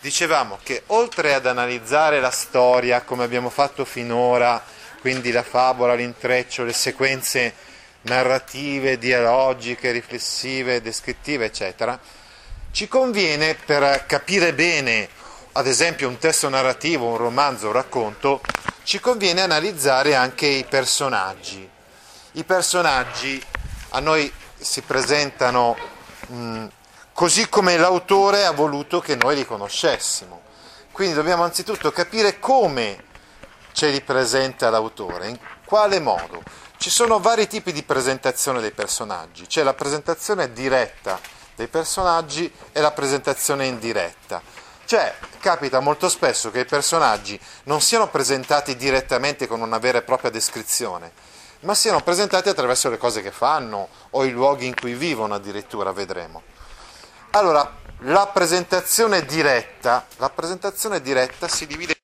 Dicevamo che oltre ad analizzare la storia come abbiamo fatto finora, quindi la favola, l'intreccio, le sequenze narrative, dialogiche, riflessive, descrittive, eccetera, ci conviene per capire bene, ad esempio, un testo narrativo, un romanzo, un racconto, ci conviene analizzare anche i personaggi. I personaggi a noi si presentano mh, così come l'autore ha voluto che noi li conoscessimo. Quindi dobbiamo anzitutto capire come ce li presenta l'autore, in quale modo. Ci sono vari tipi di presentazione dei personaggi, c'è la presentazione diretta dei personaggi e la presentazione indiretta. Cioè, capita molto spesso che i personaggi non siano presentati direttamente con una vera e propria descrizione, ma siano presentati attraverso le cose che fanno o i luoghi in cui vivono addirittura, vedremo. Allora, la presentazione diretta, la presentazione diretta si divide.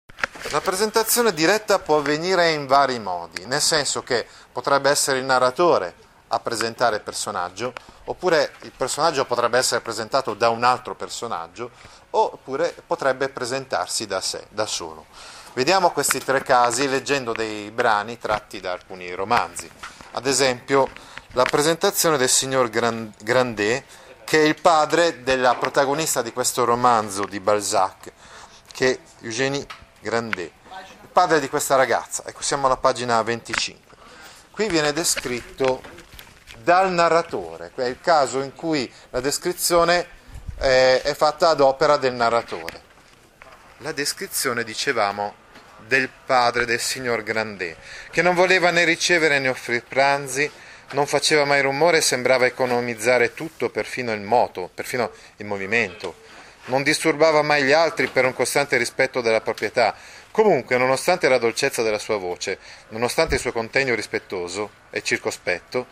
La presentazione diretta può avvenire in vari modi, nel senso che potrebbe essere il narratore a presentare il personaggio, oppure il personaggio potrebbe essere presentato da un altro personaggio, oppure potrebbe presentarsi da sé, da solo. Vediamo questi tre casi leggendo dei brani tratti da alcuni romanzi. Ad esempio, la presentazione del signor Grandet che è il padre della protagonista di questo romanzo di Balzac, che è Eugénie Grandet, il padre di questa ragazza. Ecco, siamo alla pagina 25. Qui viene descritto dal narratore, è il caso in cui la descrizione è, è fatta ad opera del narratore. La descrizione, dicevamo, del padre del signor Grandet, che non voleva né ricevere né offrire pranzi, non faceva mai rumore e sembrava economizzare tutto, perfino il moto, perfino il movimento. Non disturbava mai gli altri per un costante rispetto della proprietà. Comunque, nonostante la dolcezza della sua voce, nonostante il suo contegno rispettoso e circospetto,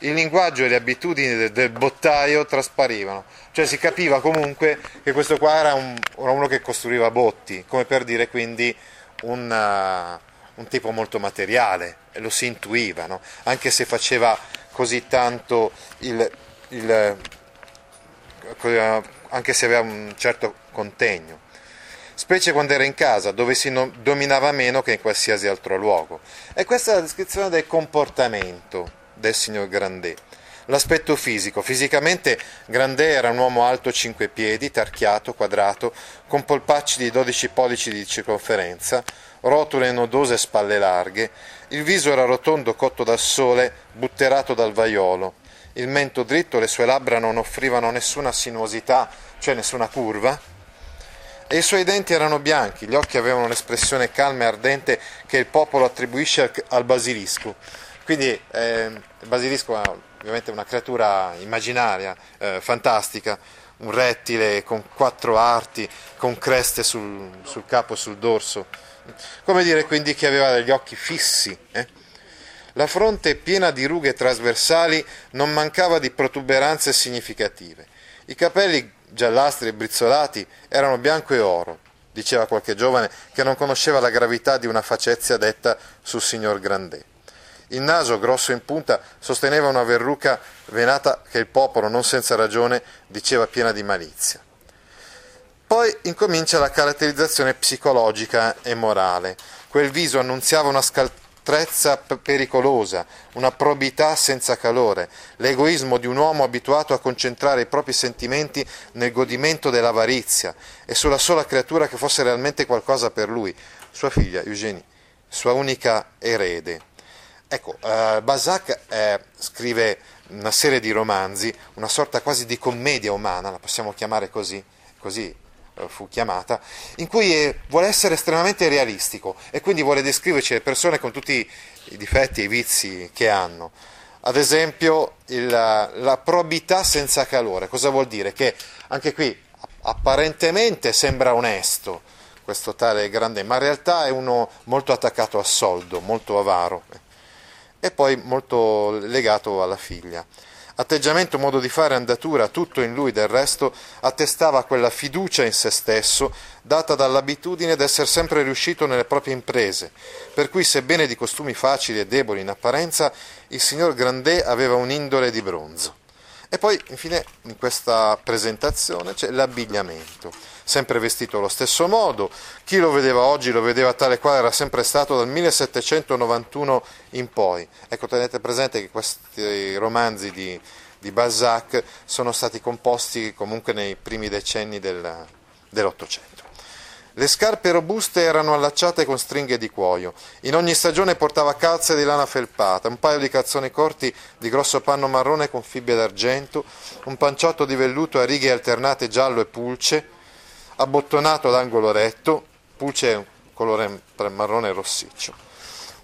il linguaggio e le abitudini del, del bottaio trasparivano. Cioè si capiva comunque che questo qua era, un, era uno che costruiva botti, come per dire quindi un, un tipo molto materiale lo si intuiva, no? anche se faceva così tanto il, il, anche se aveva un certo contegno, specie quando era in casa, dove si dominava meno che in qualsiasi altro luogo. E questa è la descrizione del comportamento del signor Grandet. L'aspetto fisico. Fisicamente Grandet era un uomo alto 5 piedi, tarchiato, quadrato, con polpacci di 12 pollici di circonferenza, rotule nodose e spalle larghe, il viso era rotondo, cotto dal sole, butterato dal vaiolo, il mento dritto, le sue labbra non offrivano nessuna sinuosità, cioè nessuna curva, e i suoi denti erano bianchi, gli occhi avevano l'espressione calma e ardente che il popolo attribuisce al basilisco. Quindi eh, il basilisco è ovviamente una creatura immaginaria, eh, fantastica, un rettile con quattro arti, con creste sul, sul capo e sul dorso come dire quindi che aveva degli occhi fissi. Eh? La fronte piena di rughe trasversali non mancava di protuberanze significative. I capelli giallastri e brizzolati erano bianco e oro, diceva qualche giovane che non conosceva la gravità di una facezia detta sul signor Grandet. Il naso, grosso in punta, sosteneva una verruca venata che il popolo, non senza ragione, diceva piena di malizia. Poi incomincia la caratterizzazione psicologica e morale. Quel viso annunziava una trezza pericolosa, una probità senza calore, l'egoismo di un uomo abituato a concentrare i propri sentimenti nel godimento dell'avarizia e sulla sola creatura che fosse realmente qualcosa per lui, sua figlia Eugénie, sua unica erede. Ecco, uh, Balzac eh, scrive una serie di romanzi, una sorta quasi di commedia umana, la possiamo chiamare così, così eh, fu chiamata, in cui è, vuole essere estremamente realistico e quindi vuole descriverci le persone con tutti i difetti e i vizi che hanno. Ad esempio il, la probità senza calore, cosa vuol dire? Che anche qui apparentemente sembra onesto questo tale grande, ma in realtà è uno molto attaccato al soldo, molto avaro e poi molto legato alla figlia. Atteggiamento, modo di fare, andatura, tutto in lui del resto attestava quella fiducia in se stesso data dall'abitudine d'essere sempre riuscito nelle proprie imprese, per cui sebbene di costumi facili e deboli in apparenza, il signor Grandet aveva un'indole di bronzo. E poi, infine, in questa presentazione c'è l'abbigliamento, sempre vestito allo stesso modo. Chi lo vedeva oggi lo vedeva tale quale era sempre stato dal 1791 in poi. Ecco, tenete presente che questi romanzi di, di Balzac sono stati composti comunque nei primi decenni del, dell'Ottocento. Le scarpe robuste erano allacciate con stringhe di cuoio. In ogni stagione portava calze di lana felpata, un paio di calzoni corti di grosso panno marrone con fibbie d'argento, un panciotto di velluto a righe alternate giallo e pulce, abbottonato ad angolo retto, pulce colore marrone rossiccio.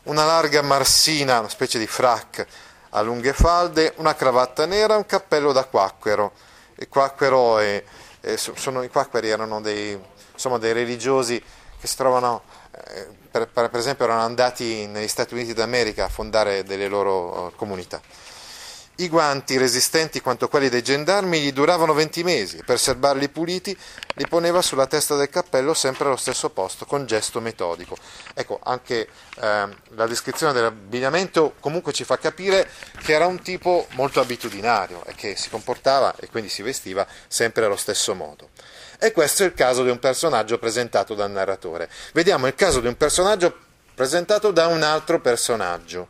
Una larga marsina, una specie di frac a lunghe falde, una cravatta nera, un cappello da quacquero. Il quacquero e, e sono, I quacqueri erano dei insomma, dei religiosi che si trovano, eh, per, per, esempio, erano andati negli Stati Uniti d'America a fondare delle loro uh, comunità. I guanti, resistenti quanto quelli dei gendarmi, gli duravano 20 mesi e per serbarli puliti li poneva sulla testa del cappello sempre allo stesso posto, con gesto metodico. Ecco, anche eh, la descrizione dell'abbigliamento comunque ci fa capire che era un tipo molto abitudinario e che si comportava e quindi si vestiva sempre allo stesso modo. E questo è il caso di un personaggio presentato dal narratore. Vediamo il caso di un personaggio presentato da un altro personaggio.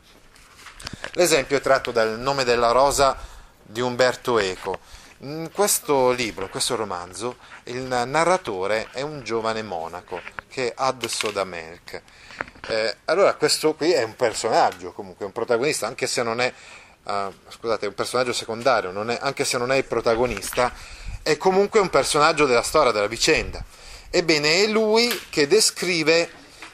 L'esempio è tratto dal nome della rosa di Umberto Eco. In questo libro, in questo romanzo, il narratore è un giovane monaco che è Ad Sodamelk. Eh, allora, questo qui è un personaggio, comunque, un protagonista, anche se non è, uh, scusate, un personaggio secondario, è, anche se non è il protagonista, è comunque un personaggio della storia, della vicenda. Ebbene, è lui che descrive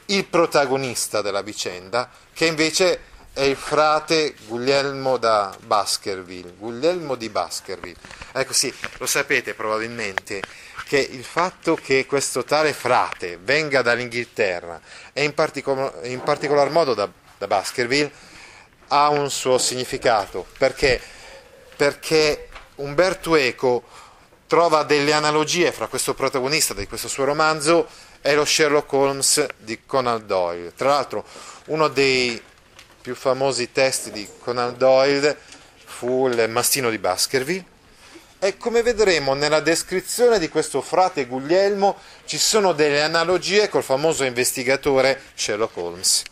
il protagonista della vicenda, che invece è il frate Guglielmo da Baskerville, Guglielmo di Baskerville. Ecco sì, lo sapete probabilmente che il fatto che questo tale frate venga dall'Inghilterra e in, particol- in particolar modo da, da Baskerville ha un suo significato, perché, perché Umberto Eco trova delle analogie fra questo protagonista di questo suo romanzo e lo Sherlock Holmes di Conan Doyle. Tra l'altro uno dei più famosi testi di Conan Doyle fu il Mastino di Baskerville e come vedremo nella descrizione di questo frate Guglielmo ci sono delle analogie col famoso investigatore Sherlock Holmes.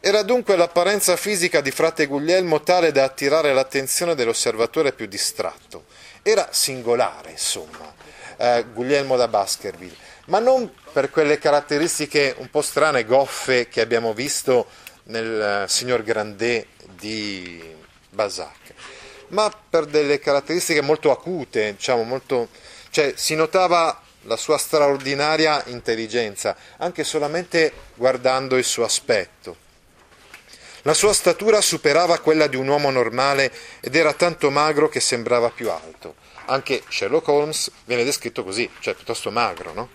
Era dunque l'apparenza fisica di frate Guglielmo tale da attirare l'attenzione dell'osservatore più distratto era singolare, insomma, eh, Guglielmo da Baskerville, ma non per quelle caratteristiche un po' strane, goffe che abbiamo visto nel uh, signor Grandet di Balzac, ma per delle caratteristiche molto acute, diciamo, molto, cioè si notava la sua straordinaria intelligenza, anche solamente guardando il suo aspetto. La sua statura superava quella di un uomo normale ed era tanto magro che sembrava più alto. Anche Sherlock Holmes viene descritto così, cioè piuttosto magro, no?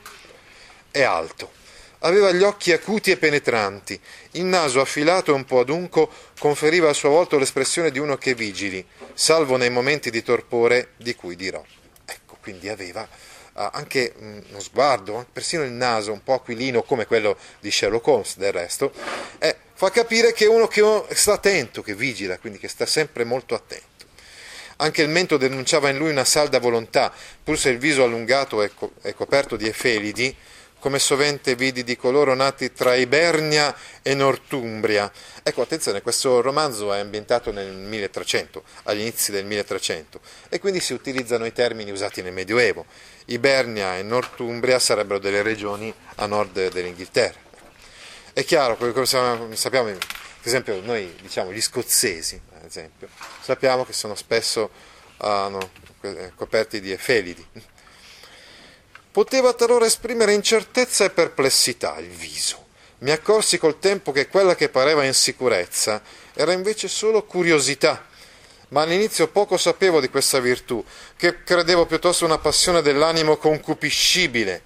È alto. Aveva gli occhi acuti e penetranti, il naso affilato e un po' adunco conferiva a sua volta l'espressione di uno che vigili, salvo nei momenti di torpore di cui dirò. Ecco, quindi aveva uh, anche uno sguardo, persino il naso un po' aquilino come quello di Sherlock Holmes del resto, eh, fa capire che è uno che sta attento, che vigila, quindi che sta sempre molto attento. Anche il mento denunciava in lui una salda volontà, pur se il viso allungato e, e coperto di efelidi, come sovente vidi di coloro nati tra Ibernia e Nortumbria. Ecco, attenzione, questo romanzo è ambientato nel 1300, agli inizi del 1300, e quindi si utilizzano i termini usati nel Medioevo. Ibernia e Nortumbria sarebbero delle regioni a nord dell'Inghilterra. È chiaro, come sappiamo, per esempio, noi diciamo gli scozzesi, ad esempio, sappiamo che sono spesso uh, no, coperti di efelidi Poteva talora esprimere incertezza e perplessità il viso. Mi accorsi col tempo che quella che pareva insicurezza era invece solo curiosità. Ma all'inizio poco sapevo di questa virtù, che credevo piuttosto una passione dell'animo concupiscibile,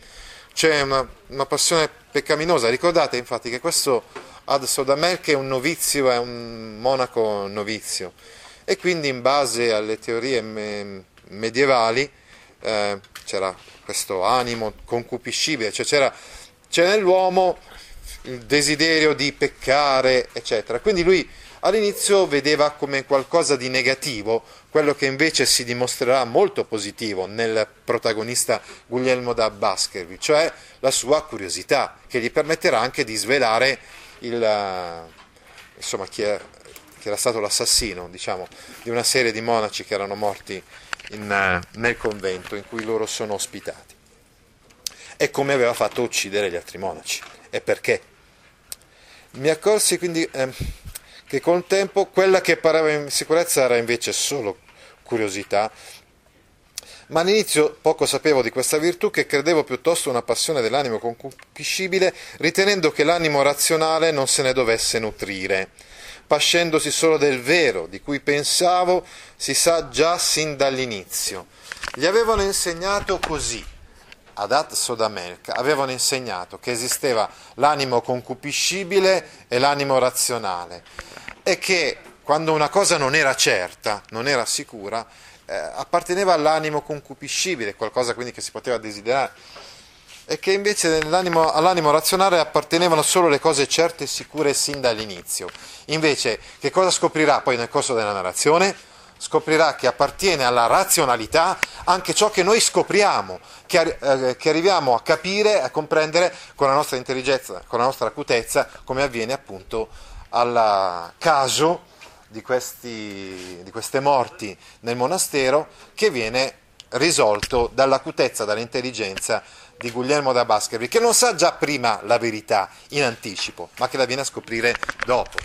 cioè una, una passione peccaminosa. Ricordate infatti che questo Ad Sodamelch è un novizio, è un monaco novizio, e quindi in base alle teorie me- medievali eh, c'era questo animo concupiscibile, cioè c'era, c'era nell'uomo il desiderio di peccare, eccetera. Quindi lui all'inizio vedeva come qualcosa di negativo quello che invece si dimostrerà molto positivo nel protagonista Guglielmo da Baskerville, cioè la sua curiosità, che gli permetterà anche di svelare il, insomma, chi, è, chi era stato l'assassino diciamo, di una serie di monaci che erano morti in, eh, nel convento in cui loro sono ospitati. E come aveva fatto uccidere gli altri monaci. E perché? Mi accorsi quindi eh, che col tempo quella che pareva in sicurezza era invece solo curiosità, ma all'inizio poco sapevo di questa virtù che credevo piuttosto una passione dell'animo concupiscibile, ritenendo che l'animo razionale non se ne dovesse nutrire pascendosi solo del vero, di cui pensavo si sa già sin dall'inizio. Gli avevano insegnato così, ad Atsodamelka, avevano insegnato che esisteva l'animo concupiscibile e l'animo razionale e che quando una cosa non era certa, non era sicura, eh, apparteneva all'animo concupiscibile, qualcosa quindi che si poteva desiderare e che invece all'animo razionale appartenevano solo le cose certe e sicure sin dall'inizio. Invece, che cosa scoprirà poi nel corso della narrazione? Scoprirà che appartiene alla razionalità anche ciò che noi scopriamo, che, eh, che arriviamo a capire, a comprendere con la nostra intelligenza, con la nostra acutezza, come avviene appunto al caso di, questi, di queste morti nel monastero, che viene risolto dall'acutezza, dall'intelligenza di Guglielmo da Baskerville, che non sa già prima la verità in anticipo, ma che la viene a scoprire dopo.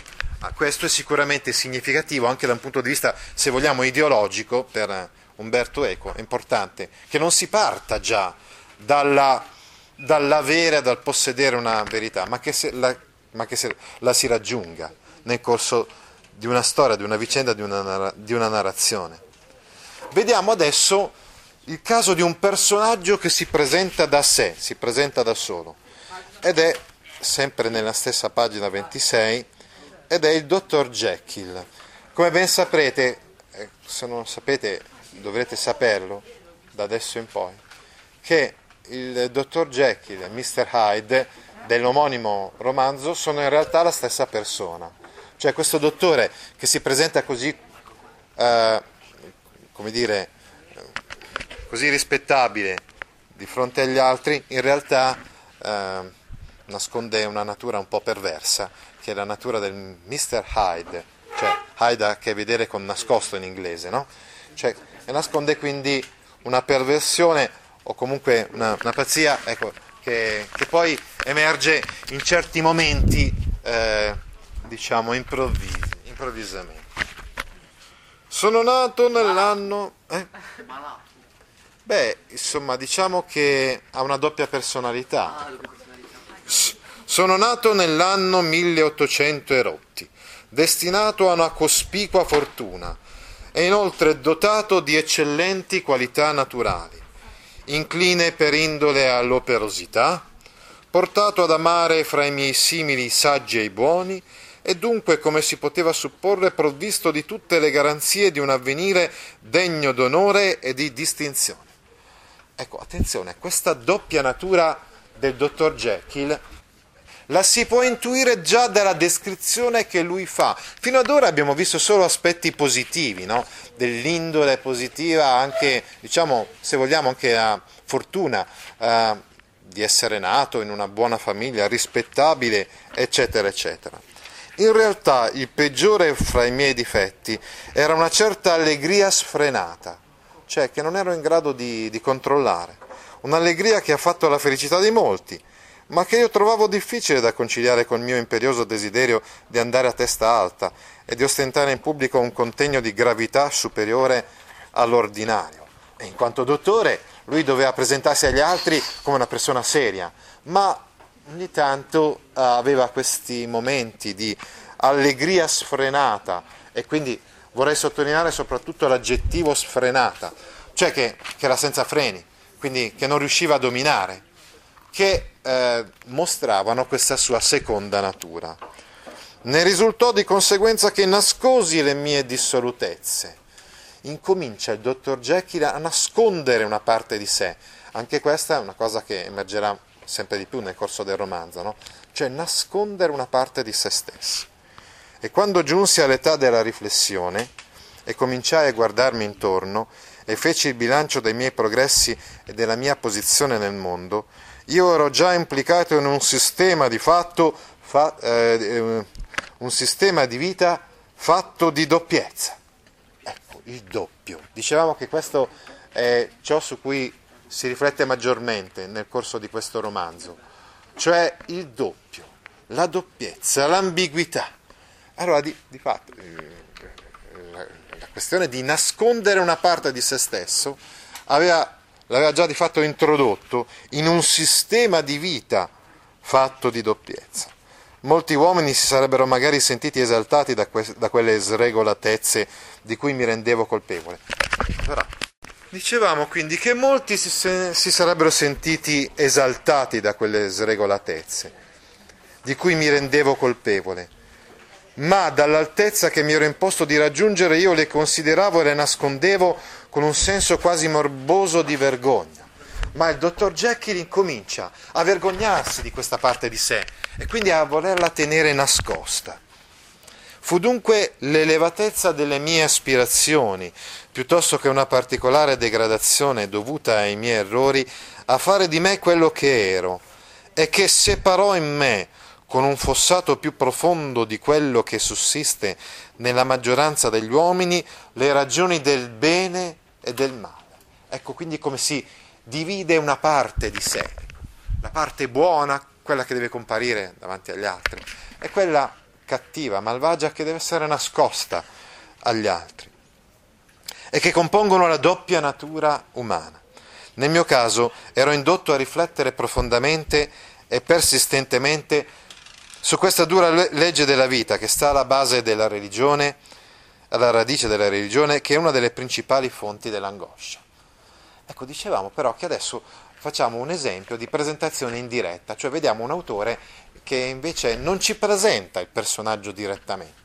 Questo è sicuramente significativo anche da un punto di vista, se vogliamo, ideologico per Umberto Eco, è importante che non si parta già dalla, dall'avere, dal possedere una verità, ma che, la, ma che la si raggiunga nel corso di una storia, di una vicenda, di una, di una narrazione. Vediamo adesso il caso di un personaggio che si presenta da sé, si presenta da solo, ed è sempre nella stessa pagina 26, ed è il dottor Jekyll. Come ben saprete, eh, se non sapete dovrete saperlo da adesso in poi, che il dottor Jekyll e Mr. Hyde dell'omonimo romanzo sono in realtà la stessa persona. Cioè questo dottore che si presenta così, eh, come dire, così rispettabile di fronte agli altri, in realtà eh, nasconde una natura un po' perversa, che è la natura del Mr. Hyde, cioè Hyde ha a che vedere con nascosto in inglese, no? Cioè, e nasconde quindi una perversione o comunque una, una pazzia ecco, che, che, poi emerge in certi momenti, eh, diciamo, improvvisi, improvvisamente. Sono nato nell'anno... Eh? Beh, insomma, diciamo che ha una doppia personalità. Sono nato nell'anno 1800 erotti, destinato a una cospicua fortuna e inoltre dotato di eccellenti qualità naturali, incline per indole all'operosità, portato ad amare fra i miei simili saggi e buoni, e dunque, come si poteva supporre, provvisto di tutte le garanzie di un avvenire degno d'onore e di distinzione. Ecco, attenzione, questa doppia natura del dottor Jekyll la si può intuire già dalla descrizione che lui fa. Fino ad ora abbiamo visto solo aspetti positivi, no? dell'indole positiva, anche, diciamo, se vogliamo, anche la fortuna, eh, di essere nato in una buona famiglia, rispettabile, eccetera, eccetera. In realtà il peggiore fra i miei difetti era una certa allegria sfrenata, cioè che non ero in grado di, di controllare. Un'allegria che ha fatto la felicità di molti, ma che io trovavo difficile da conciliare col mio imperioso desiderio di andare a testa alta e di ostentare in pubblico un contegno di gravità superiore all'ordinario. E in quanto dottore, lui doveva presentarsi agli altri come una persona seria, ma ogni tanto uh, aveva questi momenti di allegria sfrenata e quindi vorrei sottolineare soprattutto l'aggettivo sfrenata, cioè che, che era senza freni, quindi che non riusciva a dominare, che eh, mostravano questa sua seconda natura. Ne risultò di conseguenza che nascosi le mie dissolutezze. Incomincia il dottor Jekyll a nascondere una parte di sé. Anche questa è una cosa che emergerà sempre di più nel corso del romanzo, no? cioè nascondere una parte di se stesso. E quando giunsi all'età della riflessione e cominciai a guardarmi intorno e feci il bilancio dei miei progressi e della mia posizione nel mondo, io ero già implicato in un sistema di fatto, fa, eh, un sistema di vita fatto di doppiezza. Ecco, il doppio. Dicevamo che questo è ciò su cui si riflette maggiormente nel corso di questo romanzo, cioè il doppio, la doppiezza, l'ambiguità. Allora, di, di fatto, eh, la, la, questione di nascondere una parte di se stesso aveva, l'aveva già di fatto introdotto in un sistema di vita fatto di doppiezza. Molti uomini si sarebbero magari sentiti esaltati da, que- da quelle sregolatezze di cui mi rendevo colpevole. Però, Dicevamo quindi che molti si, si, sarebbero sentiti esaltati da quelle sregolatezze, di cui mi rendevo colpevole, ma dall'altezza che mi ero imposto di raggiungere io le consideravo e le nascondevo con un senso quasi morboso di vergogna. Ma il dottor Jekyll incomincia a vergognarsi di questa parte di sé e quindi a volerla tenere nascosta. Fu dunque l'elevatezza delle mie aspirazioni, piuttosto che una particolare degradazione dovuta ai miei errori, a fare di me quello che ero, e che separò in me, con un fossato più profondo di quello che sussiste nella maggioranza degli uomini, le ragioni del bene e del male. Ecco quindi come si divide una parte di sé, la parte buona, quella che deve comparire davanti agli altri, e quella cattiva, malvagia, che deve essere nascosta agli altri e che compongono la doppia natura umana. Nel mio caso ero indotto a riflettere profondamente e persistentemente su questa dura legge della vita che sta alla base della religione, alla radice della religione, che è una delle principali fonti dell'angoscia. Ecco, dicevamo però che adesso facciamo un esempio di presentazione in diretta, cioè vediamo un autore che invece non ci presenta il personaggio direttamente,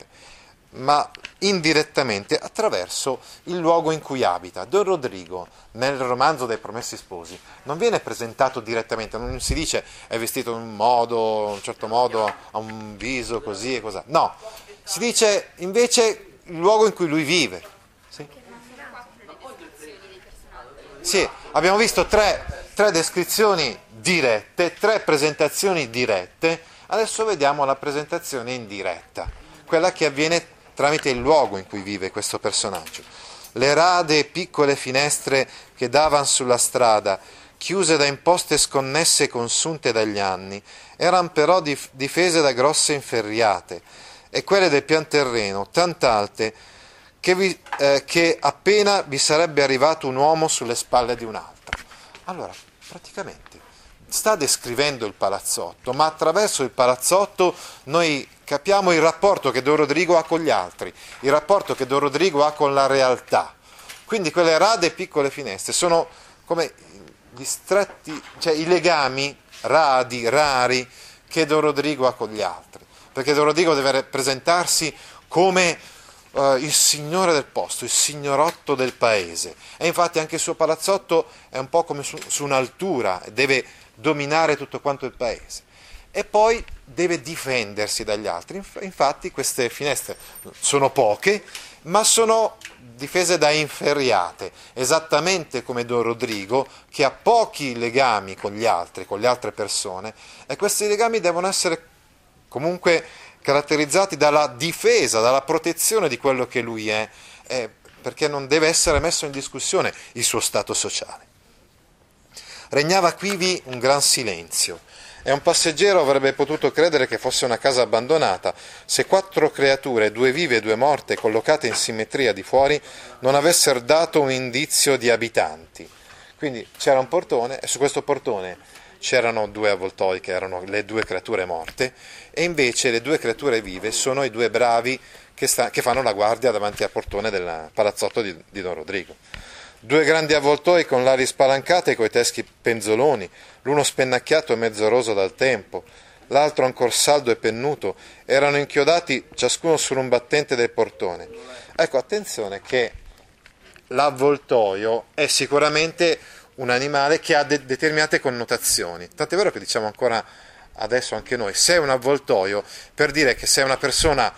ma indirettamente attraverso il luogo in cui abita. Don Rodrigo, nel romanzo dei Promessi Sposi, non viene presentato direttamente, non si dice è vestito in un modo, un certo modo, ha un viso così e così. No, si dice invece il luogo in cui lui vive. Sì, sì abbiamo visto tre, tre descrizioni dirette, tre presentazioni dirette Adesso vediamo la presentazione in diretta, quella che avviene tramite il luogo in cui vive questo personaggio. Le rade piccole finestre che davano sulla strada, chiuse da imposte sconnesse e consunte dagli anni, erano però dif- difese da grosse inferriate, e quelle del pian terreno, tant'alte che, vi, eh, che appena vi sarebbe arrivato un uomo sulle spalle di un altro. Allora, praticamente sta descrivendo il palazzotto, ma attraverso il palazzotto noi capiamo il rapporto che Don Rodrigo ha con gli altri, il rapporto che Don Rodrigo ha con la realtà. Quindi quelle rade piccole finestre sono come gli stretti, cioè i legami radi, rari che Don Rodrigo ha con gli altri, perché Don Rodrigo deve presentarsi come uh, il signore del posto, il signorotto del paese e infatti anche il suo palazzotto è un po' come su, su un'altura, deve dominare tutto quanto il paese. E poi deve difendersi dagli altri. Infatti queste finestre sono poche, ma sono difese da inferriate, esattamente come Don Rodrigo, che ha pochi legami con gli altri, con le altre persone, e questi legami devono essere comunque caratterizzati dalla difesa, dalla protezione di quello che lui è, eh, perché non deve essere messo in discussione il suo stato sociale. Regnava quivi un gran silenzio e un passeggero avrebbe potuto credere che fosse una casa abbandonata se quattro creature, due vive e due morte, collocate in simmetria di fuori, non avessero dato un indizio di abitanti. Quindi c'era un portone e su questo portone c'erano due avvoltoi che erano le due creature morte e invece le due creature vive sono i due bravi che, sta, che fanno la guardia davanti al portone del palazzotto di, di Don Rodrigo. Due grandi avvoltoi con l'ali spalancate e coi teschi penzoloni, l'uno spennacchiato e mezzo roso dal tempo, l'altro ancor saldo e pennuto, erano inchiodati ciascuno su un battente del portone. Ecco, attenzione che l'avvoltoio è sicuramente un animale che ha de- determinate connotazioni. Tant'è vero che diciamo ancora adesso anche noi, sei un avvoltoio per dire che sei una persona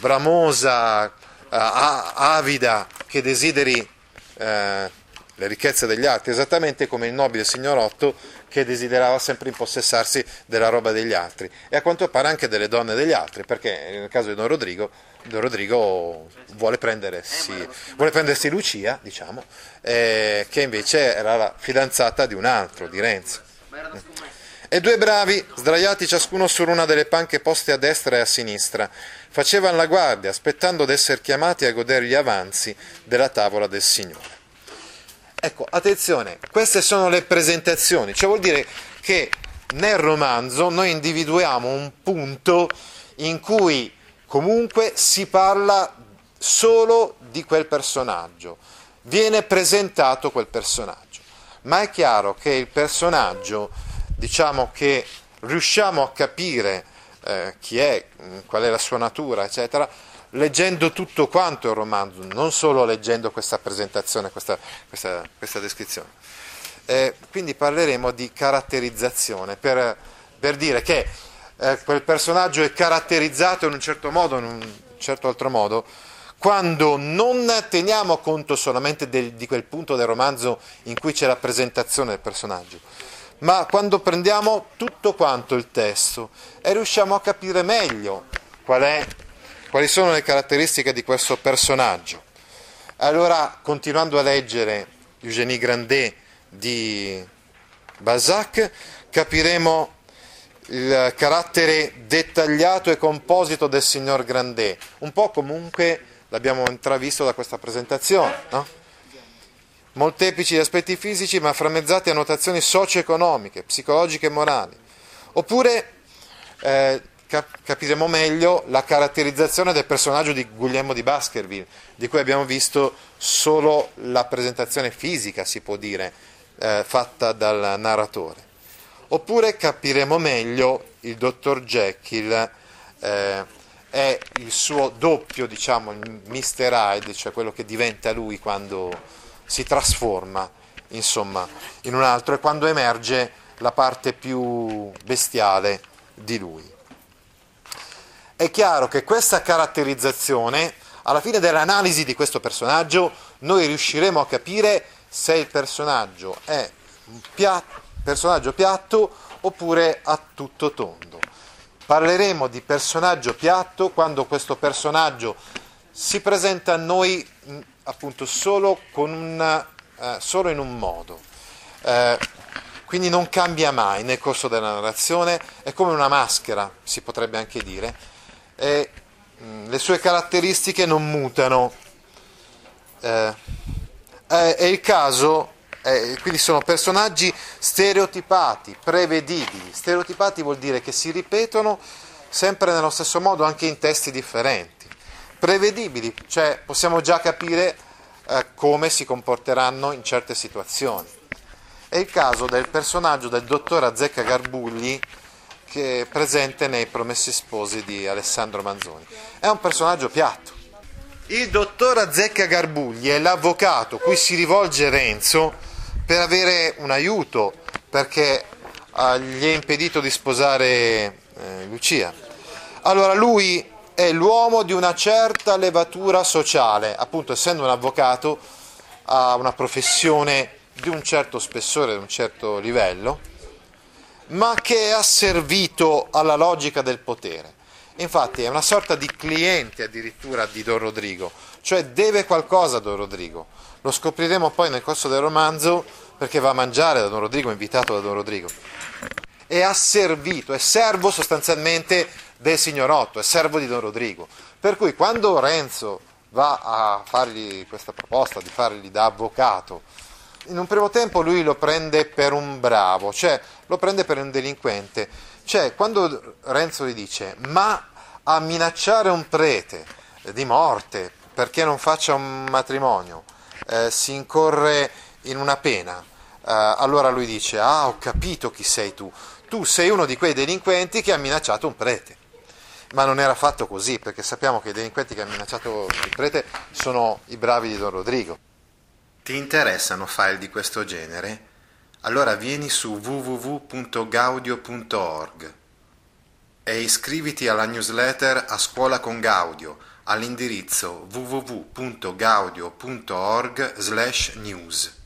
bramosa, uh, avida, che desideri uh, le ricchezze degli altri, esattamente come il nobile signor Otto che desiderava sempre impossessarsi della roba degli altri e a quanto pare anche delle donne degli altri, perché nel caso di Don Rodrigo, Don Rodrigo vuole, prendersi, vuole prendersi Lucia, diciamo, eh, che invece era la fidanzata di un altro, di Renzo. E due bravi, sdraiati ciascuno su una delle panche poste a destra e a sinistra, facevano la guardia, aspettando d'essere chiamati a godere gli avanzi della tavola del Signore. Ecco, attenzione, queste sono le presentazioni, cioè vuol dire che nel romanzo noi individuiamo un punto in cui comunque si parla solo di quel personaggio, viene presentato quel personaggio, ma è chiaro che il personaggio, diciamo che riusciamo a capire eh, chi è, qual è la sua natura, eccetera, leggendo tutto quanto il romanzo, non solo leggendo questa presentazione, questa, questa, questa descrizione. Eh, quindi parleremo di caratterizzazione per, per dire che eh, quel personaggio è caratterizzato in un certo modo, in un certo altro modo, quando non teniamo conto solamente del, di quel punto del romanzo in cui c'è la presentazione del personaggio, ma quando prendiamo tutto quanto il testo e riusciamo a capire meglio qual è quali sono le caratteristiche di questo personaggio. Allora, continuando a leggere Eugénie Grandet di Balzac, capiremo il carattere dettagliato e composito del signor Grandet, un po' comunque l'abbiamo intravisto da questa presentazione, no? Molteplici aspetti fisici ma frammezzati a notazioni socio-economiche, psicologiche e morali, oppure eh, capiremo meglio la caratterizzazione del personaggio di Guglielmo di Baskerville, di cui abbiamo visto solo la presentazione fisica, si può dire, eh, fatta dal narratore. Oppure capiremo meglio il dottor Jekyll eh, e il suo doppio, diciamo, il Mr. Hyde, cioè quello che diventa lui quando si trasforma, insomma, in un altro e quando emerge la parte più bestiale di lui. È chiaro che questa caratterizzazione, alla fine dell'analisi di questo personaggio, noi riusciremo a capire se il personaggio è un piatto, personaggio piatto oppure a tutto tondo. Parleremo di personaggio piatto quando questo personaggio si presenta a noi appunto solo, una, eh, solo in un modo. Eh, quindi non cambia mai nel corso della narrazione, è come una maschera, si potrebbe anche dire, e mh, le sue caratteristiche non mutano. Eh, è, è, il caso, eh, quindi sono personaggi stereotipati, prevedibili. Stereotipati vuol dire che si ripetono sempre nello stesso modo anche in testi differenti. Prevedibili, cioè possiamo già capire eh, come si comporteranno in certe situazioni. È il caso del personaggio del dottor Azzecca Garbugli che è presente nei Promessi Sposi di Alessandro Manzoni. È un personaggio piatto. Il dottor Azzecca Garbugli è l'avvocato cui si rivolge Renzo per avere un aiuto, perché uh, gli è impedito di sposare eh, Lucia. Allora lui è l'uomo di una certa levatura sociale, appunto essendo un avvocato ha una professione di un certo spessore, di un certo livello, ma che è asservito alla logica del potere. Infatti è una sorta di cliente addirittura di Don Rodrigo, cioè deve qualcosa a Don Rodrigo. Lo scopriremo poi nel corso del romanzo perché va a mangiare da Don Rodrigo, invitato da Don Rodrigo. È asservito, è servo sostanzialmente del signorotto, è servo di Don Rodrigo. Per cui quando Renzo va a fargli questa proposta di fargli da avvocato, in un primo tempo lui lo prende per un bravo, cioè lo prende per un delinquente. Cioè quando Renzo gli dice ma a minacciare un prete di morte perché non faccia un matrimonio eh, si incorre in una pena, eh, allora lui dice ah ho capito chi sei tu, tu sei uno di quei delinquenti che ha minacciato un prete. Ma non era fatto così, perché sappiamo che i delinquenti che hanno minacciato il prete sono i bravi di Don Rodrigo. Ti interessano file di questo genere? Allora vieni su www.gaudio.org e iscriviti alla newsletter A Scuola con Gaudio all'indirizzo www.gaudio.org/news.